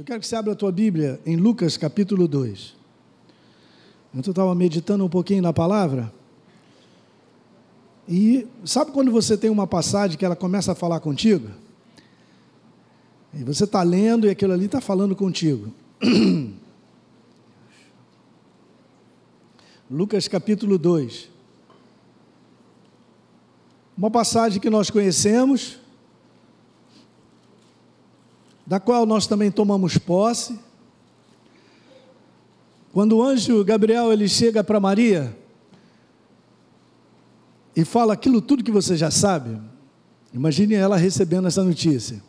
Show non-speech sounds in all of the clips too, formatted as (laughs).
Eu quero que você abra a tua Bíblia em Lucas capítulo 2. Eu estava meditando um pouquinho na palavra. E sabe quando você tem uma passagem que ela começa a falar contigo? E você está lendo e aquilo ali está falando contigo. (clears throat) Lucas capítulo 2. Uma passagem que nós conhecemos, da qual nós também tomamos posse. Quando o anjo Gabriel ele chega para Maria e fala aquilo tudo que você já sabe, imagine ela recebendo essa notícia.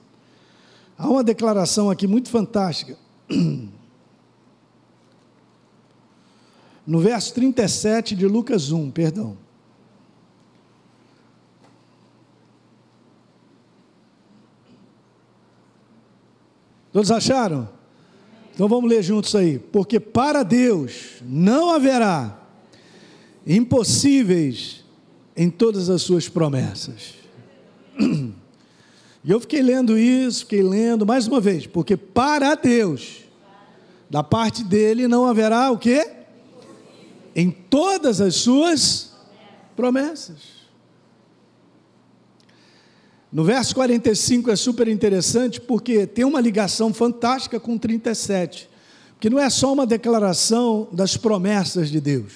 Há uma declaração aqui muito fantástica. (clears throat) No verso 37 de Lucas 1, perdão. Todos acharam? Então vamos ler juntos aí. Porque para Deus não haverá impossíveis em todas as suas promessas. (clears throat) E eu fiquei lendo isso, fiquei lendo mais uma vez, porque para Deus, da parte dele não haverá o quê? Em todas as suas promessas. No verso 45 é super interessante porque tem uma ligação fantástica com 37, que não é só uma declaração das promessas de Deus.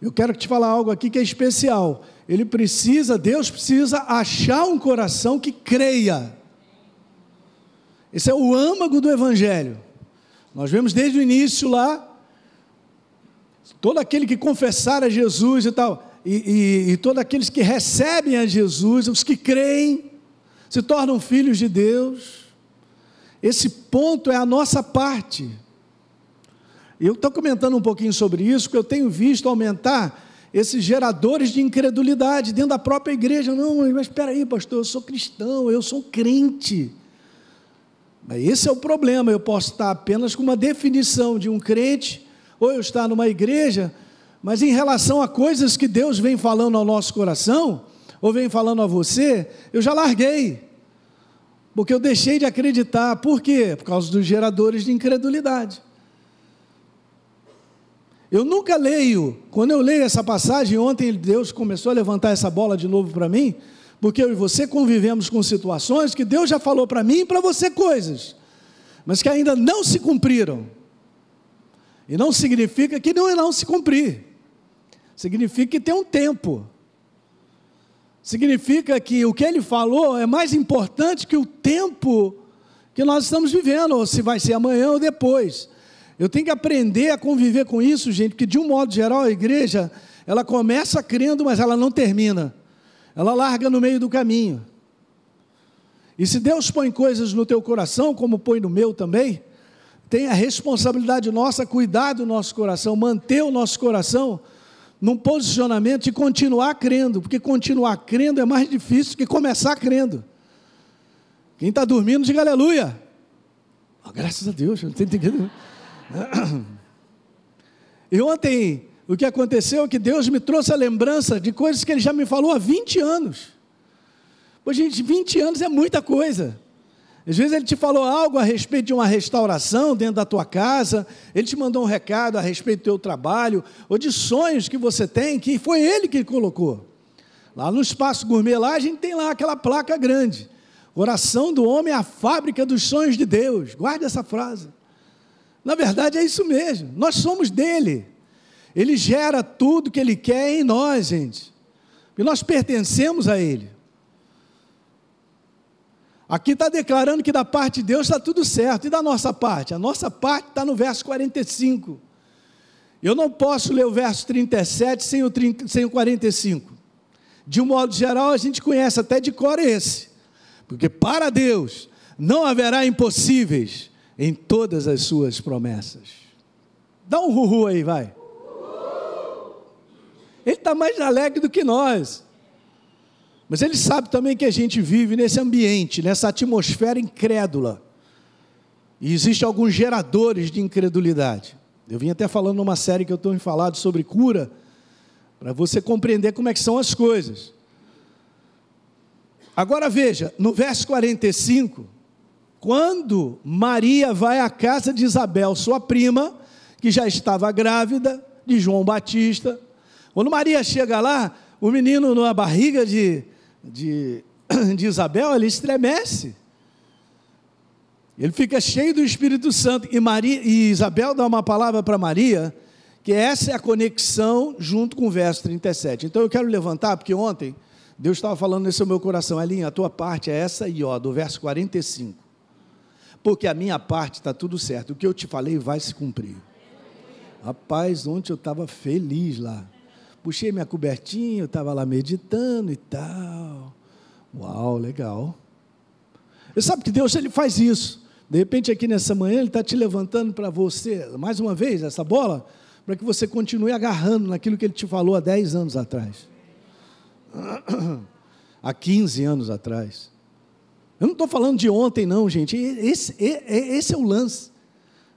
Eu quero te falar algo aqui que é especial. Ele precisa, Deus precisa achar um coração que creia. Esse é o âmago do Evangelho. Nós vemos desde o início lá, todo aquele que confessar a Jesus e tal, e, e, e todos aqueles que recebem a Jesus, os que creem, se tornam filhos de Deus. Esse ponto é a nossa parte. Eu estou comentando um pouquinho sobre isso, porque eu tenho visto aumentar esses geradores de incredulidade dentro da própria igreja. Não, mas espera aí, pastor, eu sou cristão, eu sou crente. Mas esse é o problema. Eu posso estar apenas com uma definição de um crente, ou eu estar numa igreja mas em relação a coisas que Deus vem falando ao nosso coração, ou vem falando a você, eu já larguei. Porque eu deixei de acreditar. Por quê? Por causa dos geradores de incredulidade. Eu nunca leio, quando eu leio essa passagem, ontem Deus começou a levantar essa bola de novo para mim, porque eu e você convivemos com situações que Deus já falou para mim e para você coisas, mas que ainda não se cumpriram. E não significa que não irão se cumprir. Significa que tem um tempo. Significa que o que ele falou é mais importante que o tempo que nós estamos vivendo, ou se vai ser amanhã ou depois. Eu tenho que aprender a conviver com isso, gente, porque de um modo geral a igreja, ela começa crendo, mas ela não termina. Ela larga no meio do caminho. E se Deus põe coisas no teu coração, como põe no meu também, tem a responsabilidade nossa cuidar do nosso coração, manter o nosso coração num posicionamento de continuar crendo, porque continuar crendo é mais difícil que começar crendo. Quem está dormindo, diga aleluia. Oh, graças a Deus, não tem entendendo. E ontem, o que aconteceu é que Deus me trouxe a lembrança de coisas que Ele já me falou há 20 anos. Pô, gente, 20 anos é muita coisa. Às vezes ele te falou algo a respeito de uma restauração dentro da tua casa, ele te mandou um recado a respeito do teu trabalho, ou de sonhos que você tem, que foi ele que colocou. Lá no espaço gourmet, lá a gente tem lá aquela placa grande. Oração do homem é a fábrica dos sonhos de Deus. Guarde essa frase. Na verdade é isso mesmo. Nós somos dele. Ele gera tudo que ele quer em nós, gente. E nós pertencemos a ele. Aqui está declarando que da parte de Deus está tudo certo. E da nossa parte? A nossa parte está no verso 45. Eu não posso ler o verso 37 sem o, 30, sem o 45. De um modo geral, a gente conhece até de cor esse. Porque para Deus não haverá impossíveis em todas as suas promessas. Dá um ruhu aí, vai. Ele está mais alegre do que nós. Mas ele sabe também que a gente vive nesse ambiente, nessa atmosfera incrédula. E existem alguns geradores de incredulidade. Eu vim até falando numa série que eu estou falado sobre cura, para você compreender como é que são as coisas. Agora veja, no verso 45, quando Maria vai à casa de Isabel, sua prima, que já estava grávida de João Batista. Quando Maria chega lá, o menino na barriga de, de, (clears throat) de Isabel, ele estremece. Ele fica cheio do Espírito Santo. E, Maria, e Isabel dá uma palavra para Maria, que essa é a conexão junto com o verso 37. Então eu quero levantar, porque ontem Deus estava falando nesse meu coração, Alinha, a tua parte é essa aí, ó, do verso 45. Porque a minha parte está tudo certo. O que eu te falei vai se cumprir. Rapaz, ontem eu estava feliz lá. Puxei minha cobertinha, eu estava lá meditando e tal. Uau, legal. Você sabe que Deus ele faz isso. De repente, aqui nessa manhã, Ele está te levantando para você, mais uma vez, essa bola, para que você continue agarrando naquilo que Ele te falou há 10 anos atrás, há 15 anos atrás. Eu não estou falando de ontem, não, gente. Esse, esse é o lance.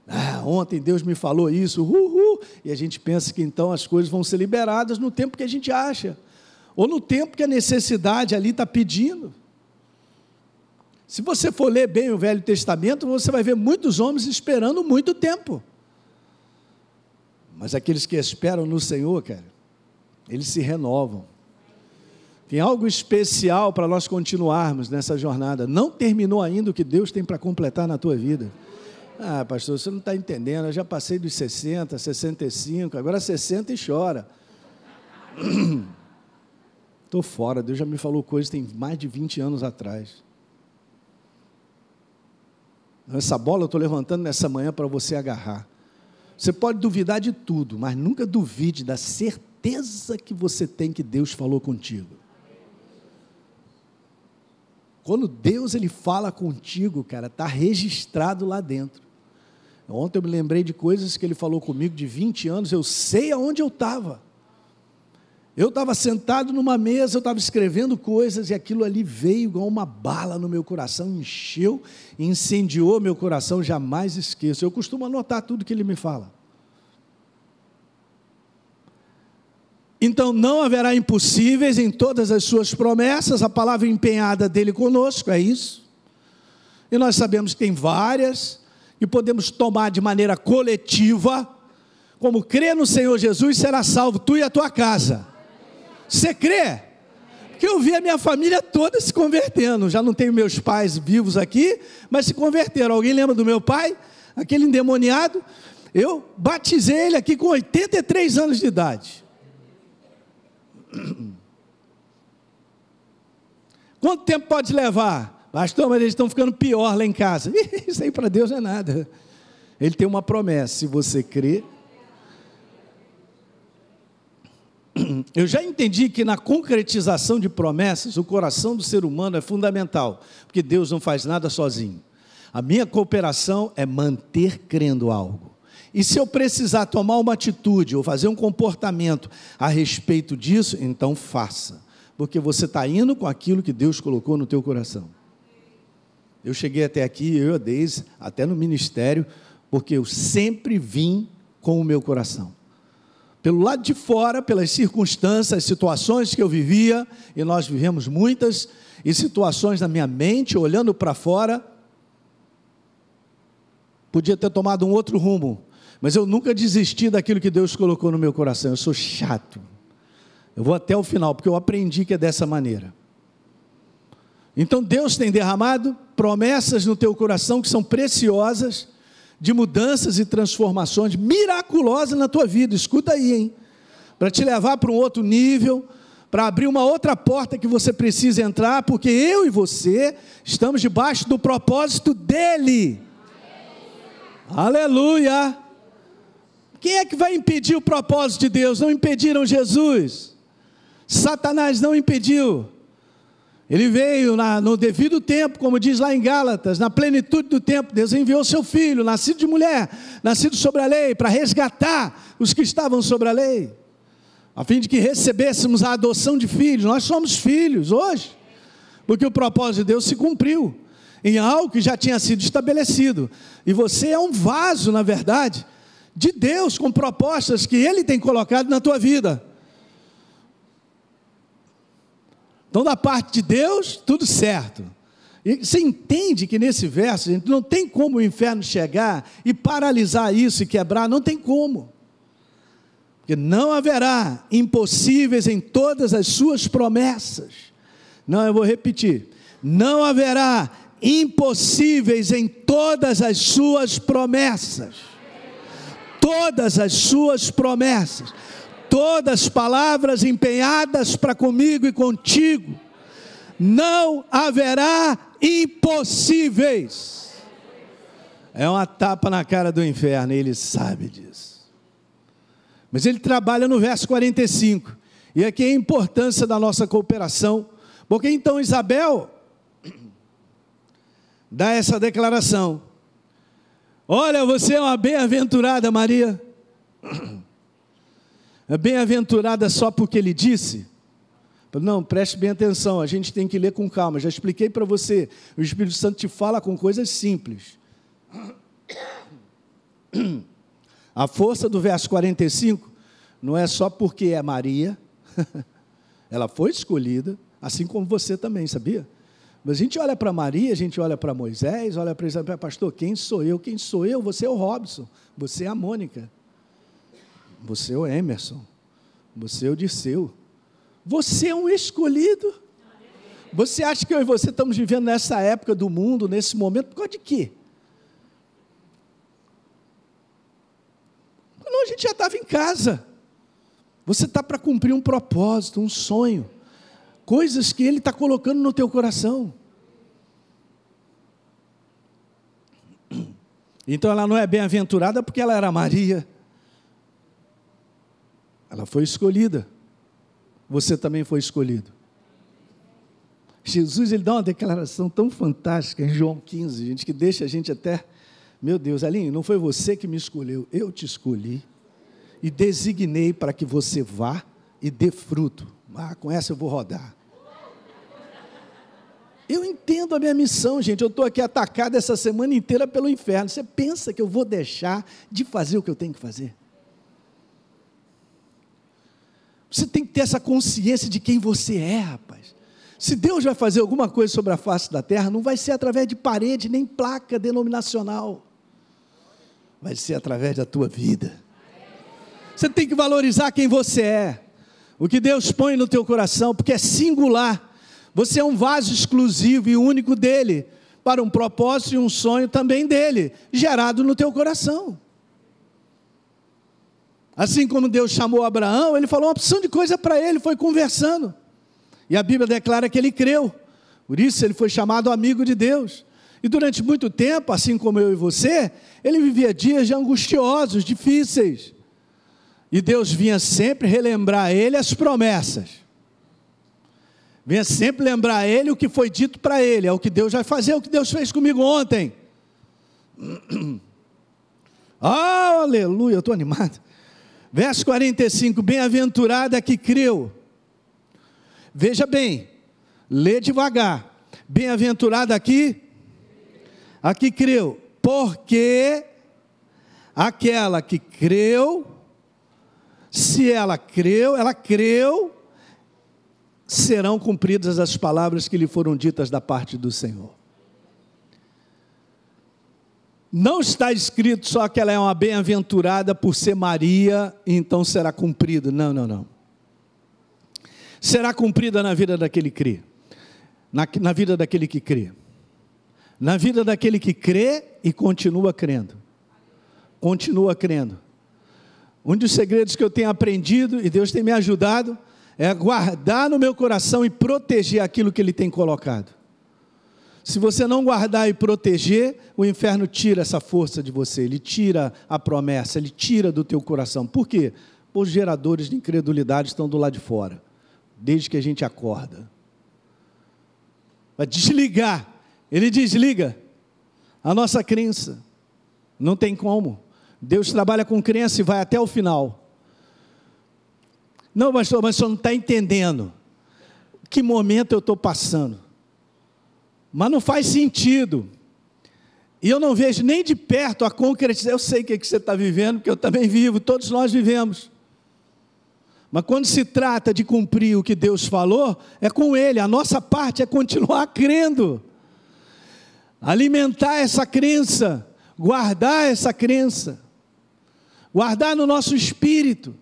Ah, ontem Deus me falou isso, uhul, e a gente pensa que então as coisas vão ser liberadas no tempo que a gente acha, ou no tempo que a necessidade ali está pedindo. Se você for ler bem o Velho Testamento, você vai ver muitos homens esperando muito tempo. Mas aqueles que esperam no Senhor, cara, eles se renovam. Tem algo especial para nós continuarmos nessa jornada. Não terminou ainda o que Deus tem para completar na tua vida. Ah, pastor, você não está entendendo. Eu já passei dos 60, 65, agora 60 e chora. (clears throat) Estou fora, Deus já me falou coisas tem mais de 20 anos atrás. Essa bola eu estou levantando nessa manhã para você agarrar. Você pode duvidar de tudo, mas nunca duvide da certeza que você tem que Deus falou contigo. Quando Deus ele fala contigo, cara, está registrado lá dentro. Ontem eu me lembrei de coisas que ele falou comigo de 20 anos, eu sei aonde eu estava. Eu estava sentado numa mesa, eu estava escrevendo coisas e aquilo ali veio igual uma bala no meu coração, encheu, incendiou meu coração, jamais esqueço. Eu costumo anotar tudo que ele me fala. Então não haverá impossíveis em todas as suas promessas, a palavra empenhada dele conosco, é isso. E nós sabemos que tem várias, e podemos tomar de maneira coletiva, como crê no Senhor Jesus, será salvo tu e a tua casa. Você crê? Porque eu vi a minha família toda se convertendo. Já não tenho meus pais vivos aqui, mas se converteram. Alguém lembra do meu pai? Aquele endemoniado. Eu batizei ele aqui com 83 anos de idade. (clears throat) Quanto tempo pode levar? Pastor, mas eles estão ficando pior lá em casa. (laughs) Isso aí para Deus não é nada. Ele tem uma promessa: se você crer, (clears throat) eu já entendi que na concretização de promessas, o coração do ser humano é fundamental, porque Deus não faz nada sozinho. A minha cooperação é manter crendo algo. E se eu precisar tomar uma atitude ou fazer um comportamento a respeito disso, então faça, porque você está indo com aquilo que Deus colocou no teu coração. Eu cheguei até aqui, eu e a Deise, até no ministério, porque eu sempre vim com o meu coração pelo lado de fora, pelas circunstâncias, situações que eu vivia, e nós vivemos muitas, e situações na minha mente, olhando para fora, podia ter tomado um outro rumo, mas eu nunca desisti daquilo que Deus colocou no meu coração. Eu sou chato. Eu vou até o final, porque eu aprendi que é dessa maneira. Então Deus tem derramado promessas no teu coração que são preciosas de mudanças e transformações miraculosas na tua vida. Escuta aí, hein? Para te levar para um outro nível, para abrir uma outra porta que você precisa entrar, porque eu e você estamos debaixo do propósito dele. Aleluia! Quem é que vai impedir o propósito de Deus? Não impediram Jesus. Satanás não impediu. Ele veio na, no devido tempo, como diz lá em Gálatas, na plenitude do tempo, Deus enviou seu filho, nascido de mulher, nascido sobre a lei, para resgatar os que estavam sobre a lei, a fim de que recebêssemos a adoção de filhos. Nós somos filhos hoje, porque o propósito de Deus se cumpriu em algo que já tinha sido estabelecido. E você é um vaso, na verdade, de Deus com propostas que Ele tem colocado na tua vida. Então, da parte de Deus, tudo certo. você entende que nesse verso, gente, não tem como o inferno chegar e paralisar isso e quebrar, não tem como. Porque não haverá impossíveis em todas as suas promessas. Não, eu vou repetir. Não haverá impossíveis em todas as suas promessas. Todas as suas promessas. Todas palavras empenhadas para comigo e contigo. Não haverá impossíveis. É uma tapa na cara do inferno, e ele sabe disso. Mas ele trabalha no verso 45. E aqui é a importância da nossa cooperação. Porque então Isabel (clears throat) dá essa declaração. Olha, você é uma bem-aventurada, Maria. (clears throat) É bem-aventurada só porque ele disse? Não, preste bem atenção, a gente tem que ler com calma. Já expliquei para você, o Espírito Santo te fala com coisas simples. A força do verso 45 não é só porque é Maria, (laughs) ela foi escolhida, assim como você também, sabia? Mas a gente olha para Maria, a gente olha para Moisés, olha para Isabel, pastor, quem sou eu? Quem sou eu? Você é o Robson, você é a Mônica, você é o Emerson, você é o Dirceu. Você é um escolhido. Você acha que eu e você estamos vivendo nessa época do mundo, nesse momento, por causa de quê? Não, a gente já estava em casa. Você está para cumprir um propósito, um sonho coisas que Ele está colocando no teu coração. Então ela não é bem-aventurada porque ela era Maria. Ela foi escolhida. Você também foi escolhido. Jesus ele dá uma declaração tão fantástica em João 15, gente, que deixa a gente até, meu Deus, Aline, não foi você que me escolheu, eu te escolhi e designei para que você vá e dê fruto. Ah, com essa eu vou rodar. Eu entendo a minha missão, gente. Eu estou aqui atacado essa semana inteira pelo inferno. Você pensa que eu vou deixar de fazer o que eu tenho que fazer? Você tem que ter essa consciência de quem você é, rapaz. Se Deus vai fazer alguma coisa sobre a face da terra, não vai ser através de parede nem placa denominacional. Vai ser através da tua vida. Você tem que valorizar quem você é. O que Deus põe no teu coração, porque é singular. Você é um vaso exclusivo e único dele, para um propósito e um sonho também dele, gerado no teu coração. Assim como Deus chamou Abraão, ele falou uma opção de coisa para ele, foi conversando. E a Bíblia declara que ele creu. Por isso ele foi chamado amigo de Deus. E durante muito tempo, assim como eu e você, ele vivia dias angustiosos, difíceis. E Deus vinha sempre relembrar a ele as promessas. Venha sempre lembrar a ele o que foi dito para ele, é o que Deus vai fazer, é o que Deus fez comigo ontem. (coughs) Aleluia, eu estou animado. Verso 45: Bem-aventurada que creu. Veja bem, lê devagar. Bem-aventurada aqui, aqui creu, porque aquela que creu, se ela creu, ela creu serão cumpridas as palavras que lhe foram ditas da parte do Senhor. Não está escrito só que ela é uma bem-aventurada por ser Maria, então será cumprido. Não, não, não. Será cumprida na vida daquele que crê. Na, na vida daquele que crê. Na vida daquele que crê e continua crendo. Continua crendo. Um dos segredos que eu tenho aprendido, e Deus tem me ajudado, é guardar no meu coração e proteger aquilo que Ele tem colocado. Se você não guardar e proteger, o inferno tira essa força de você, ele tira a promessa, ele tira do teu coração. Por quê? Os geradores de incredulidade estão do lado de fora, desde que a gente acorda. Vai desligar, ele desliga a nossa crença. Não tem como. Deus trabalha com crença e vai até o final. Não, pastor, mas o senhor não está entendendo. Que momento eu estou passando? Mas não faz sentido. E eu não vejo nem de perto a concretização. Eu sei o que, é que você está vivendo, porque eu também vivo, todos nós vivemos. Mas quando se trata de cumprir o que Deus falou, é com Ele. A nossa parte é continuar (laughs) crendo. alimentar essa crença, guardar essa crença, guardar no nosso espírito.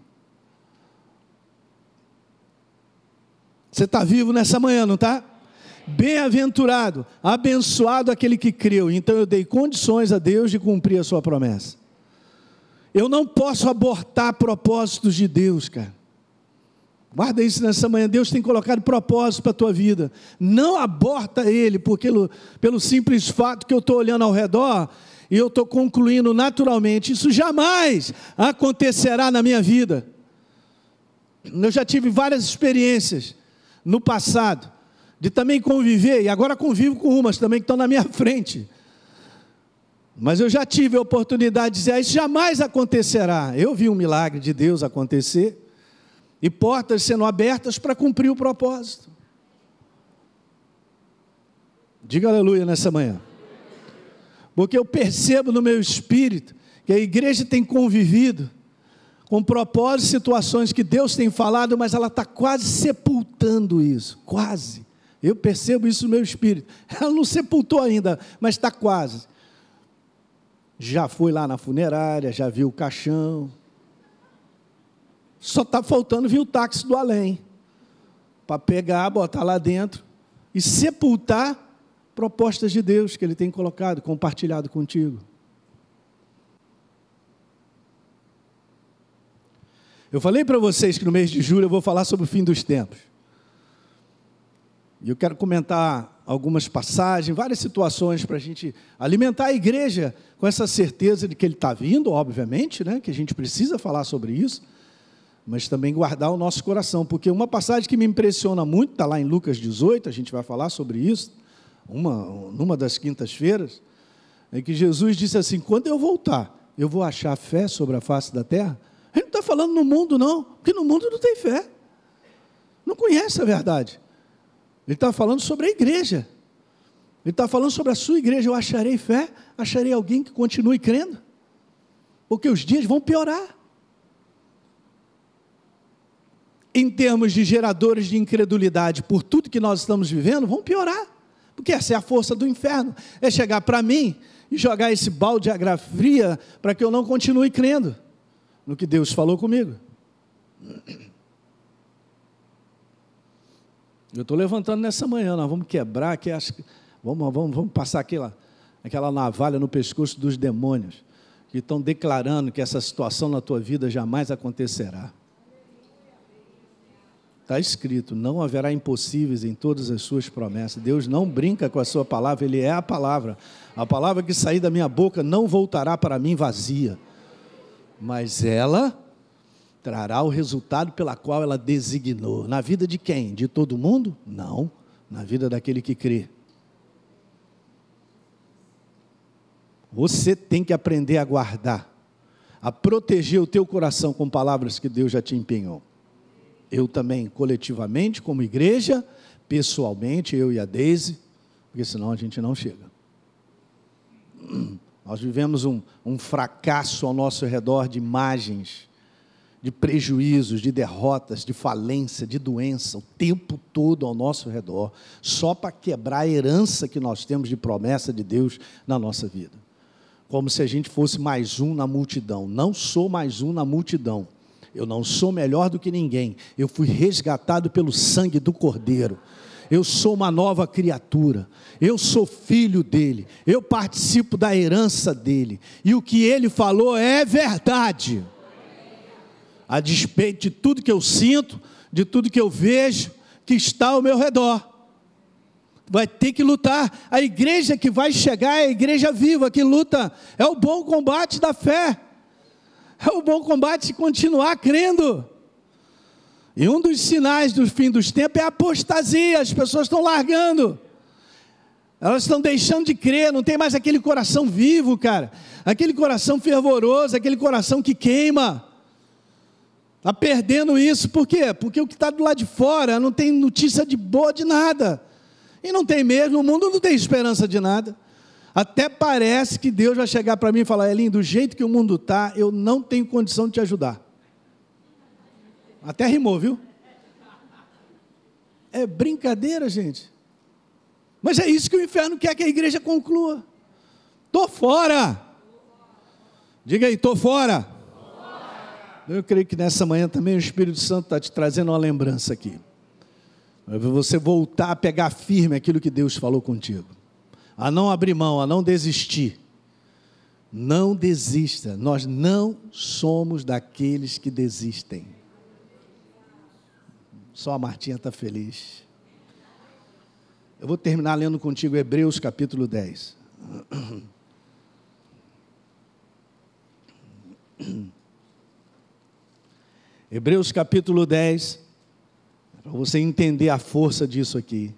Você está vivo nessa manhã, não está? Bem-aventurado, abençoado aquele que creu. Então eu dei condições a Deus de cumprir a sua promessa. Eu não posso abortar propósitos de Deus, cara. Guarda isso nessa manhã. Deus tem colocado propósito para a tua vida. Não aborta ele, porque pelo, simples fato que eu estou olhando ao redor e eu estou concluindo naturalmente. Isso jamais acontecerá na minha vida. Eu já tive várias experiências no passado de também conviver, e agora convivo com umas também que estão na minha (laughs) frente. Mas eu já tive a oportunidade de dizer: ah, Isso jamais acontecerá. Eu vi um milagre de Deus acontecer e portas sendo abertas para cumprir o propósito. Diga aleluia nessa manhã. Porque eu percebo no meu espírito que a igreja tem convivido com propósitos, situações que Deus tem falado, mas ela está quase sepultando isso, quase. Eu percebo isso no meu espírito. (laughs) Ela não sepultou ainda, mas está quase. Já foi lá na funerária, já viu o caixão, só está faltando vir o táxi do além para pegar, botar lá dentro e sepultar propostas de Deus que Ele tem colocado, compartilhado contigo. Eu falei para vocês que no mês de julho eu vou falar sobre o fim dos tempos. E eu quero comentar algumas passagens, várias situações para a gente alimentar a igreja com essa certeza de que ele está vindo, obviamente, né? que a gente precisa falar sobre isso mas também guardar o nosso coração, porque uma passagem que me impressiona muito, está lá em Lucas 18, a gente vai falar sobre isso, uma, numa das quintas-feiras, é que Jesus disse assim: quando eu voltar, eu vou achar fé sobre a face da terra? Ele não está falando no mundo, não, porque no mundo não tem fé, não conhece a verdade. Ele está falando sobre a igreja, ele está falando sobre a sua igreja. Eu acharei fé, acharei alguém que continue crendo, porque os dias vão piorar. em termos de geradores de incredulidade por tudo que nós estamos vivendo, vão piorar. Porque essa é a força do inferno. É chegar para mim e jogar esse balde de água fria para que eu não continue crendo no que Deus falou comigo. Eu estou levantando nessa manhã, nós vamos quebrar, que acho que, vamos, vamos, vamos passar aquela, aquela navalha no pescoço dos demônios que estão declarando que essa situação na tua vida jamais acontecerá. Está escrito: não haverá impossíveis em todas as suas promessas. Deus não brinca com a sua palavra, Ele é a palavra. A palavra que sair da minha boca não voltará para mim vazia, mas ela trará o resultado pela qual ela designou. Na vida de quem? De todo mundo? Não, na vida daquele que crê. Você tem que aprender a guardar, a proteger o teu coração com palavras que Deus já te empenhou eu também coletivamente, como igreja, pessoalmente, eu e a Deise, porque senão a gente não chega. Nós vivemos um, um fracasso ao nosso redor de imagens, de prejuízos, de derrotas, de falência, de doença, o tempo todo ao nosso redor, só para quebrar a herança que nós temos de promessa de Deus na nossa vida. Como se a gente fosse mais um na multidão. Não sou mais um na multidão. Eu não sou melhor do que ninguém. Eu fui resgatado pelo sangue do Cordeiro. Eu sou uma nova criatura. Eu sou filho dele. Eu participo da herança dele. E o que ele falou é verdade. A despeito de tudo que eu sinto, de tudo que eu vejo, que está ao meu redor. Vai ter que lutar. A igreja que vai chegar é a igreja viva que luta. É o bom combate da fé. É o bom combate se continuar crendo. E um dos sinais do fim dos tempos é a apostasia, as pessoas estão largando. Elas estão deixando de crer, não tem mais aquele coração vivo, cara. Aquele coração fervoroso, aquele coração que queima. Está perdendo isso, por quê? Porque o que está do lado de fora não tem notícia de boa de nada. E não tem mesmo, o mundo não tem esperança de nada. Até parece que Deus vai chegar para mim e falar: Elinho, do jeito que o mundo está, eu não tenho condição de te ajudar. Até rimou, viu? É brincadeira, gente. Mas é isso que o inferno quer que a igreja conclua. Estou fora. Diga aí, estou fora. Eu creio que nessa manhã também o Espírito Santo está te trazendo uma lembrança aqui. Você voltar a pegar firme aquilo que Deus falou contigo. A não abrir mão, a não desistir. Não desista. Nós não somos daqueles que desistem. Só a Martinha está feliz. Eu vou terminar lendo contigo Hebreus capítulo 10. (clears throat) Hebreus capítulo 10, para você entender a força disso aqui.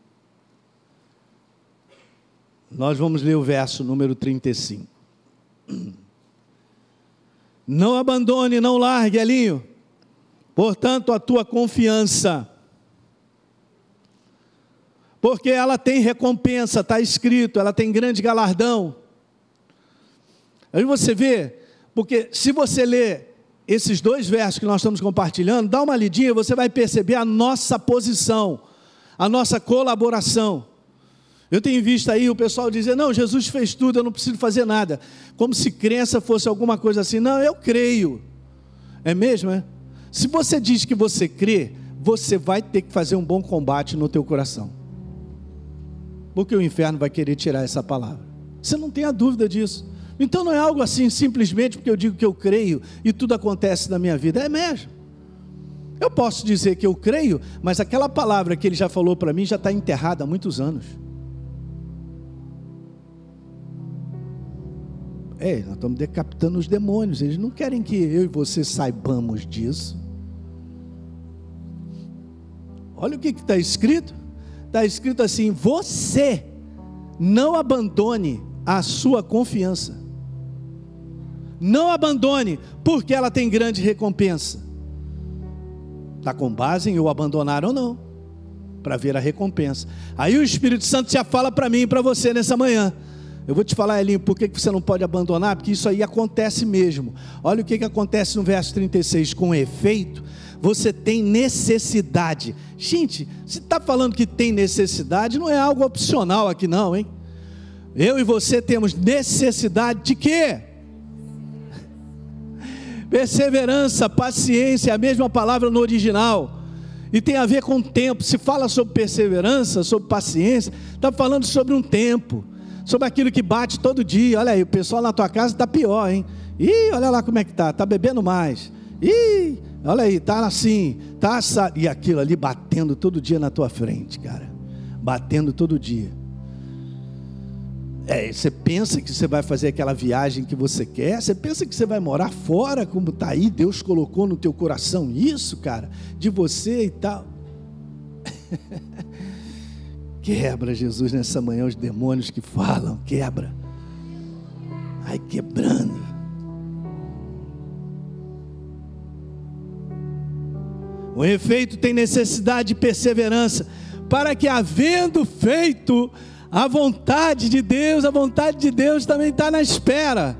Nós vamos ler o verso número 35. (clears throat) Não abandone, não largue, Elinho. Portanto, a tua confiança porque ela tem recompensa, está escrito, ela tem grande galardão. Aí você vê, porque se você ler esses dois versos que nós estamos compartilhando, dá uma lidinha, você vai perceber a nossa posição, a nossa colaboração. Eu tenho visto aí o pessoal dizer: não, Jesus fez tudo, eu não preciso fazer nada. Como se crença fosse alguma coisa assim. Não, eu creio. É mesmo, é? Se você diz que você crê, você vai ter que fazer um bom combate no teu coração porque o inferno vai querer tirar essa palavra. Você não tem a dúvida disso. Então não é algo assim simplesmente porque eu digo que eu creio e tudo acontece na minha vida. É mesmo. Eu posso dizer que eu creio, mas aquela palavra que ele já falou para mim já está enterrada há muitos anos. É, nós estamos decapitando os demônios. Eles não querem que eu e você saibamos disso. Olha o que está escrito está escrito assim: você não abandone a sua confiança. Não abandone, porque ela tem grande recompensa. Está com base em eu abandonar ou não, para ver a recompensa. Aí o Espírito Santo já fala para mim e para você nessa manhã. Eu vou te falar, Elinho, por que você não pode abandonar? Porque isso aí acontece mesmo. Olha o que, que acontece no verso 36. Com efeito, você tem necessidade. Gente, se está falando que tem necessidade, não é algo opcional aqui, não, hein? Eu e você temos necessidade de quê? Perseverança, paciência, a mesma palavra no original. E tem a ver com tempo. Se fala sobre perseverança, sobre paciência, está falando sobre um tempo, sobre aquilo que bate todo dia. Olha aí, o pessoal na tua casa está pior, hein? Ih, olha lá como é que tá, está bebendo mais. Ih, Olha aí, tá assim, tá essa, e aquilo ali batendo todo dia na tua frente, cara. Batendo todo dia. É, você pensa que você vai fazer aquela viagem que você quer, você pensa que você vai morar fora, como está aí, Deus colocou no teu coração isso, cara, de você e tal. (laughs) quebra, Jesus, nessa manhã, os demônios que falam, quebra. Ai, quebrando. O efeito tem necessidade de perseverança, para que, havendo feito a vontade de Deus, a vontade de Deus também está na espera.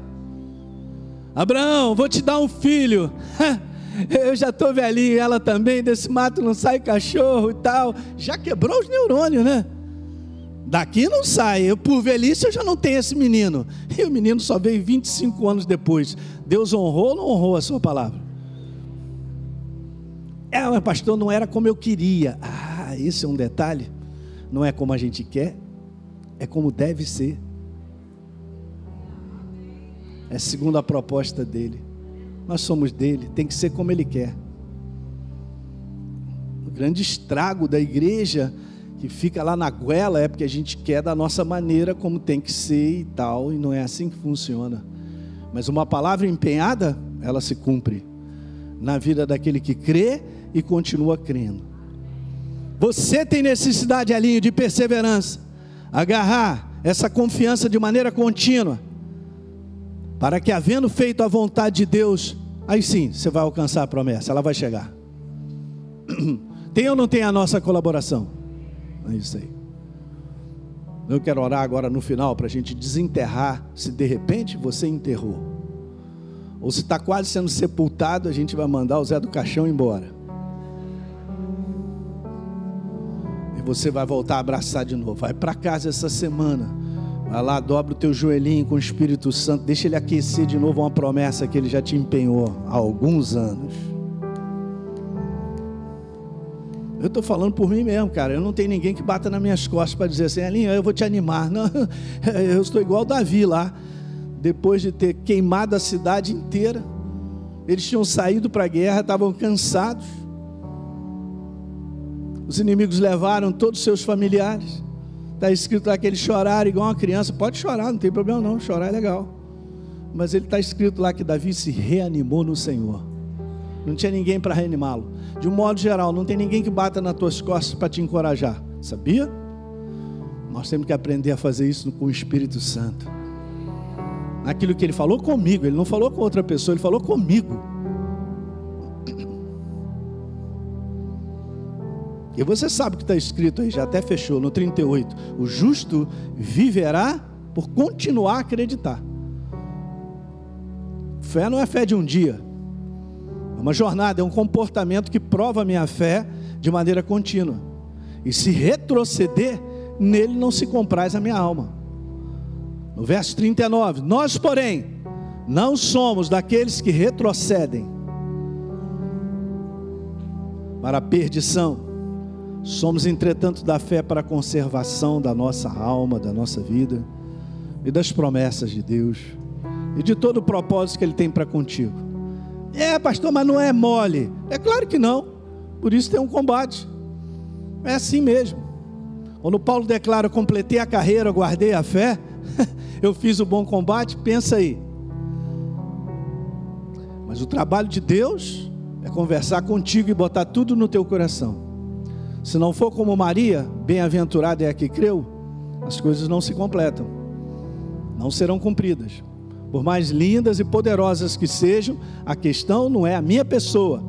Abraão, vou te dar um filho. (laughs) Eu já estou velhinho, ela também, desse mato não sai cachorro e tal. Já quebrou os neurônios, né? Daqui não sai. Eu, por velhice, eu já não tenho esse menino. (laughs) E o menino só veio 25 anos depois. Deus honrou ou não honrou a sua palavra? É, mas pastor, não era como eu queria. Ah, esse é um detalhe. Não é como a gente quer, é como deve ser. É segundo a proposta dele. Nós somos dele, tem que ser como ele quer. O grande estrago da igreja que fica lá na goela é porque a gente quer da nossa maneira como tem que ser e tal, e não é assim que funciona. Mas uma palavra empenhada, ela se cumpre na vida daquele que crê e continua crendo. Você tem necessidade, Alinho, de perseverança, agarrar essa confiança de maneira contínua, para que, havendo feito a vontade de Deus, aí sim você vai alcançar a promessa, ela vai chegar. (clears throat) Tem ou não tem a nossa colaboração? É isso aí. Eu quero orar agora no final para a gente desenterrar, se de repente você enterrou, ou se está quase sendo sepultado, a gente vai mandar o Zé do Caixão embora. Você vai voltar a abraçar de novo. Vai para casa essa semana. Vai lá, dobra o teu joelhinho com o Espírito Santo, deixa ele aquecer de novo uma promessa que ele já te empenhou há alguns anos. Eu estou falando por mim mesmo, cara. Eu não tenho ninguém que bata nas minhas costas para dizer assim, Alinho, eu vou te animar. (laughs) Não, eu estou igual Davi lá. Depois de ter queimado a cidade inteira, eles tinham saído para a guerra, estavam cansados. Os inimigos levaram todos os seus familiares. Está escrito lá que eles choraram igual uma criança. Pode chorar, não tem problema não, chorar é legal. Mas ele está escrito lá que Davi se reanimou no Senhor. Não tinha ninguém para reanimá-lo. De um modo geral, não tem ninguém que bata nas tuas costas para te encorajar. Sabia? Nós temos que aprender a fazer isso com o Espírito Santo. Aquilo que ele falou comigo, ele não falou com outra pessoa, ele falou comigo. E você sabe o que está escrito aí, já até fechou, no 38. O justo viverá por continuar a acreditar. Fé não é fé de um dia, é uma jornada, é um comportamento que prova a minha fé de maneira contínua. E se retroceder, nele não se compraz a minha alma. No verso 39, nós, porém, não somos daqueles que retrocedem para a perdição Somos, entretanto, da fé para a conservação da nossa alma, da nossa vida e das promessas de Deus e de todo o propósito que Ele tem para contigo. É, pastor, mas não é mole. É claro que não. Por isso tem um combate. É assim mesmo. Quando Paulo declara: completei a carreira, guardei a fé, (laughs) eu fiz o bom combate, pensa aí. Mas o trabalho de Deus é conversar contigo e botar tudo no teu coração. Se não for como Maria, bem-aventurada é a que creu, as coisas não se completam, não serão cumpridas. Por mais lindas e poderosas que sejam, a questão não é a minha pessoa,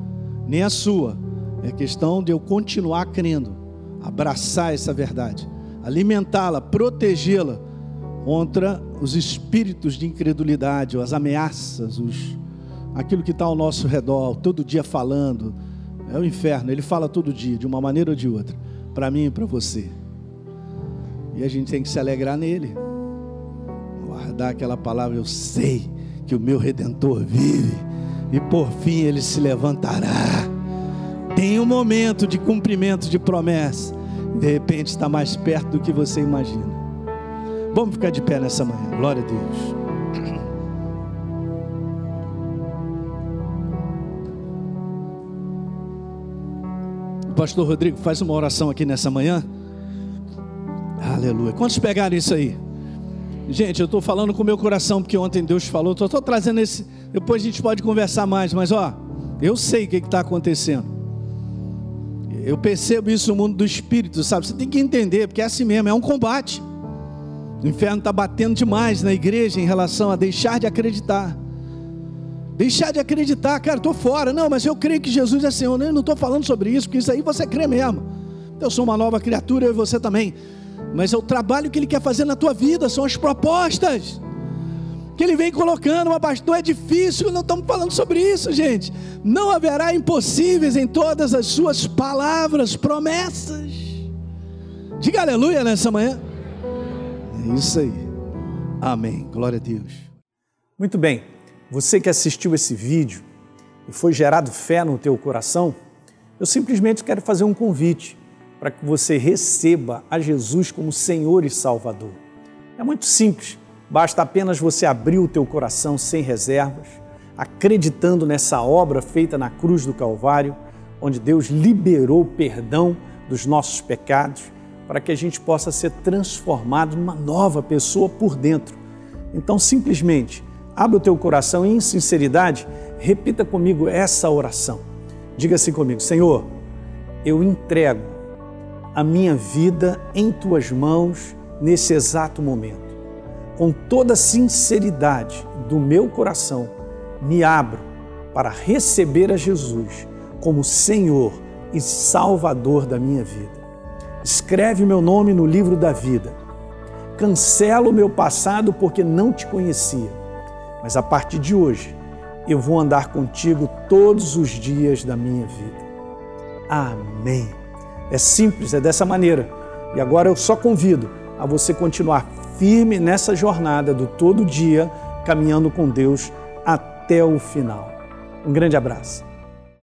nem a sua, é questão de eu continuar crendo, abraçar essa verdade, alimentá-la, protegê-la contra os espíritos de incredulidade, as ameaças, os, aquilo que está ao nosso redor, todo dia falando, é o inferno, ele fala todo dia, de uma maneira ou de outra, para mim e para você. E a gente tem que se alegrar nele, guardar aquela palavra, eu sei que o meu redentor vive, e por fim ele se levantará. Tem um momento de cumprimento de promessa, de repente está mais perto do que você imagina. Vamos ficar de pé nessa manhã, glória a Deus. Pastor Rodrigo faz uma oração aqui nessa manhã. Aleluia. Quantos pegaram isso aí? Gente, eu estou falando com o meu coração, porque ontem Deus falou. Estou trazendo esse. Depois a gente pode conversar mais, mas ó, eu sei o que está acontecendo. Eu percebo isso no mundo do espírito, sabe? Você tem que entender, porque é assim mesmo, é um combate. O inferno está batendo demais na igreja em relação a deixar de acreditar. Deixar de acreditar, cara, estou fora. Não, mas eu creio que Jesus é Senhor. Eu não estou falando sobre isso, porque isso aí você crê mesmo. Eu sou uma nova criatura, eu e você também. Mas é o trabalho que Ele quer fazer na tua vida, são as propostas que Ele vem colocando. Mas, pastor, é difícil, não estamos falando sobre isso, gente. Não haverá impossíveis em todas as Suas palavras, promessas. Diga aleluia nessa manhã. É isso aí. Amém. Glória a Deus. Muito bem. Você que assistiu esse vídeo e foi gerado fé no teu coração, eu simplesmente quero fazer um convite para que você receba a Jesus como Senhor e Salvador. É muito simples, basta apenas você abrir o teu coração sem reservas, acreditando nessa obra feita na cruz do Calvário, onde Deus liberou o perdão dos nossos pecados, para que a gente possa ser transformado numa nova pessoa por dentro. Então, simplesmente, Abre o teu coração e, em sinceridade, repita comigo essa oração. Diga assim comigo: Senhor, eu entrego a minha vida em tuas mãos nesse exato momento. Com toda a sinceridade do meu coração, me abro para receber a Jesus como Senhor e Salvador da minha vida. Escreve meu nome no livro da vida. Cancela o meu passado porque não te conhecia mas a partir de hoje eu vou andar contigo todos os dias da minha vida. Amém. É simples, é dessa maneira. E agora eu só convido a você continuar firme nessa jornada do todo dia, caminhando com Deus até o final. Um grande abraço.